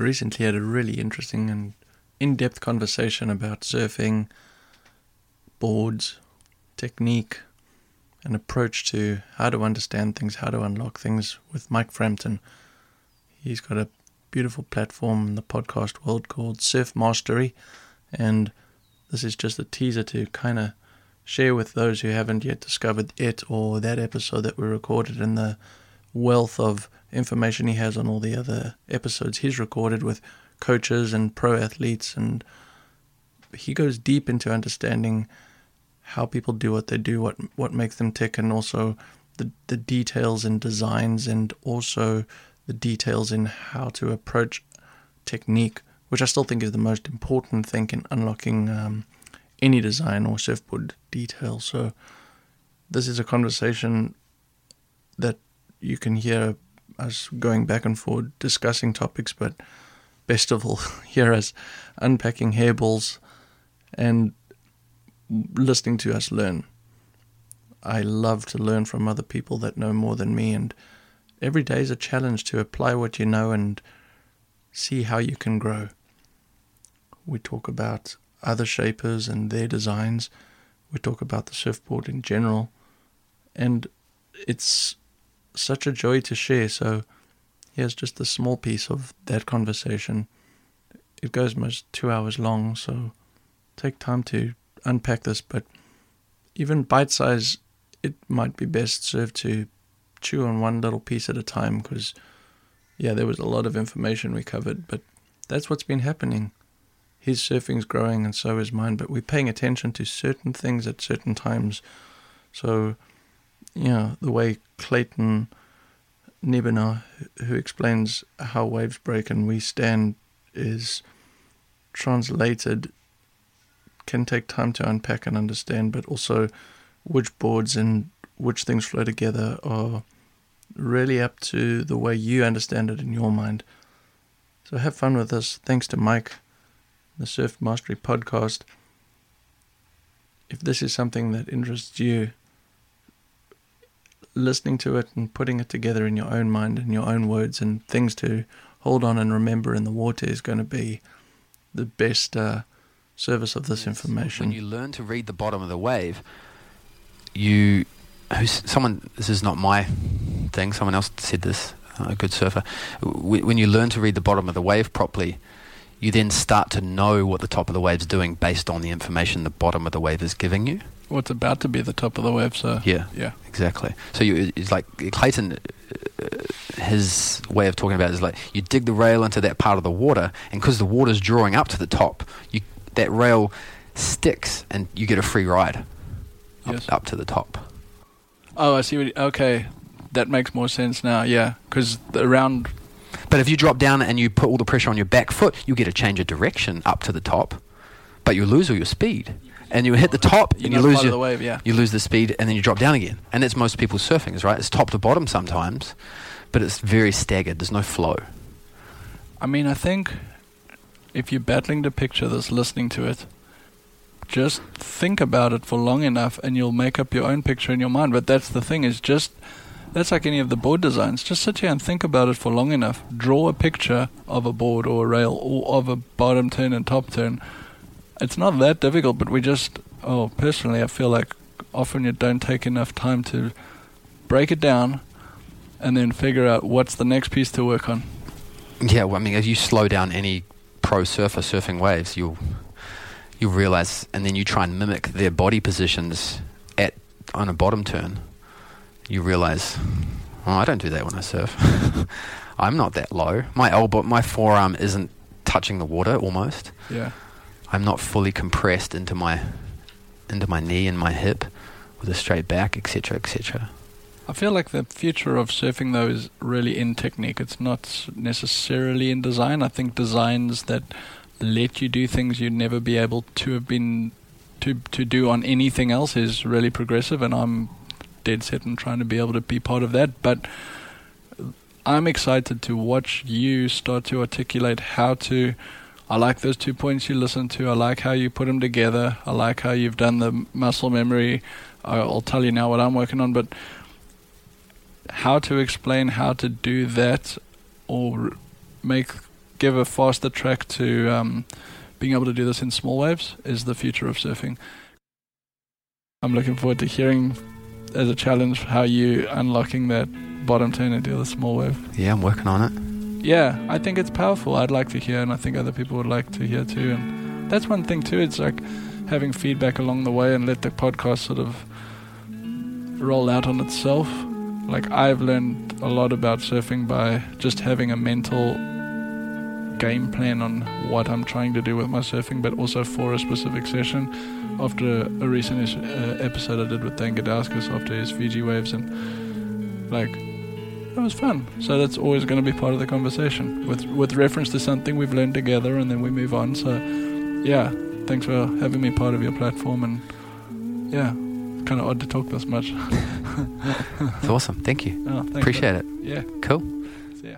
recently had a really interesting and in depth conversation about surfing, boards, technique, an approach to how to understand things, how to unlock things with Mike Frampton. He's got a beautiful platform in the podcast world called Surf Mastery, and this is just a teaser to kind of share with those who haven't yet discovered it or that episode that we recorded in the wealth of information he has on all the other episodes he's recorded with coaches and pro athletes and he goes deep into understanding how people do what they do, what what makes them tick, and also the the details and designs, and also the details in how to approach technique, which I still think is the most important thing in unlocking um, any design or surfboard detail. So this is a conversation that you can hear us going back and forth discussing topics, but best of all, hear us unpacking hairballs and listening to us learn. I love to learn from other people that know more than me, and every day is a challenge to apply what you know and see how you can grow. We talk about other shapers and their designs. We talk about the surfboard in general, and it's such a joy to share. So, here's just a small piece of that conversation. It goes most two hours long, so take time to unpack this, but even bite size, it might be best served to chew on one little piece at a time because, yeah, there was a lot of information we covered, but that's what's been happening. His surfing's growing and so is mine, but we're paying attention to certain things at certain times. So, yeah, the way Clayton Nienaber, who explains how waves break and we stand, is translated can take time to unpack and understand, but also which boards and which things flow together are really up to the way you understand it in your mind. So have fun with this. Thanks to Mike, the Surf Mastery podcast. If this is something that interests you, listening to it and putting it together in your own mind and your own words and things to hold on and remember in the water is going to be the best uh, service of this information. When you learn to read the bottom of the wave, you who's someone this is not my thing someone else said this a good surfer. When you learn to read the bottom of the wave properly you then start to know what the top of the wave's doing based on the information the bottom of the wave is giving you what's about to be the top of the wave so yeah yeah exactly so you it's like clayton uh, his way of talking about it is like you dig the rail into that part of the water and because the water's drawing up to the top you that rail sticks and you get a free ride yes. up, up to the top. Oh, I see. What you, okay, that makes more sense now. Yeah, because around. But if you drop down and you put all the pressure on your back foot, you get a change of direction up to the top, but you lose all your speed. And you hit the top, You're and you lose your, the wave, yeah. you lose the speed, and then you drop down again. And that's most people's surfing, is right? It's top to bottom sometimes, but it's very staggered. There's no flow. I mean, I think if you're battling to picture this, listening to it, just think about it for long enough and you'll make up your own picture in your mind. But that's the thing is just that's like any of the board designs. Just sit here and think about it for long enough. Draw a picture of a board or a rail or of a bottom turn and top turn. It's not that difficult, but we just oh personally I feel like often you don't take enough time to break it down and then figure out what's the next piece to work on. Yeah, well, I mean, if you slow down any pro surfer surfing waves, you'll you'll realize, and then you try and mimic their body positions at on a bottom turn. You realize, oh, I don't do that when I surf. I'm not that low. My elbow, my forearm isn't touching the water almost. Yeah. I'm not fully compressed into my into my knee and my hip with a straight back, etc., etc. I feel like the future of surfing though is really in technique. It's not necessarily in design. I think designs that let you do things you'd never be able to have been to to do on anything else is really progressive, and I'm dead set on trying to be able to be part of that. But I'm excited to watch you start to articulate how to. I like those two points you listened to. I like how you put them together. I like how you've done the muscle memory. I'll tell you now what I'm working on, but how to explain how to do that or make give a faster track to um, being able to do this in small waves is the future of surfing. I'm looking forward to hearing as a challenge how you unlocking that bottom turn into the small wave. Yeah, I'm working on it. Yeah, I think it's powerful. I'd like to hear, and I think other people would like to hear too. And that's one thing too. It's like having feedback along the way and let the podcast sort of roll out on itself. Like I've learned a lot about surfing by just having a mental game plan on what I'm trying to do with my surfing, but also for a specific session. After a recent uh, episode I did with Dan Gudauskas after his Fiji waves, and like it was fun. So that's always going to be part of the conversation with with reference to something we've learned together, and then we move on. So yeah, thanks for having me part of your platform, and yeah, kind of odd to talk this much. It's awesome. Thank you. Oh, Appreciate it. Yeah, Cool. see ya.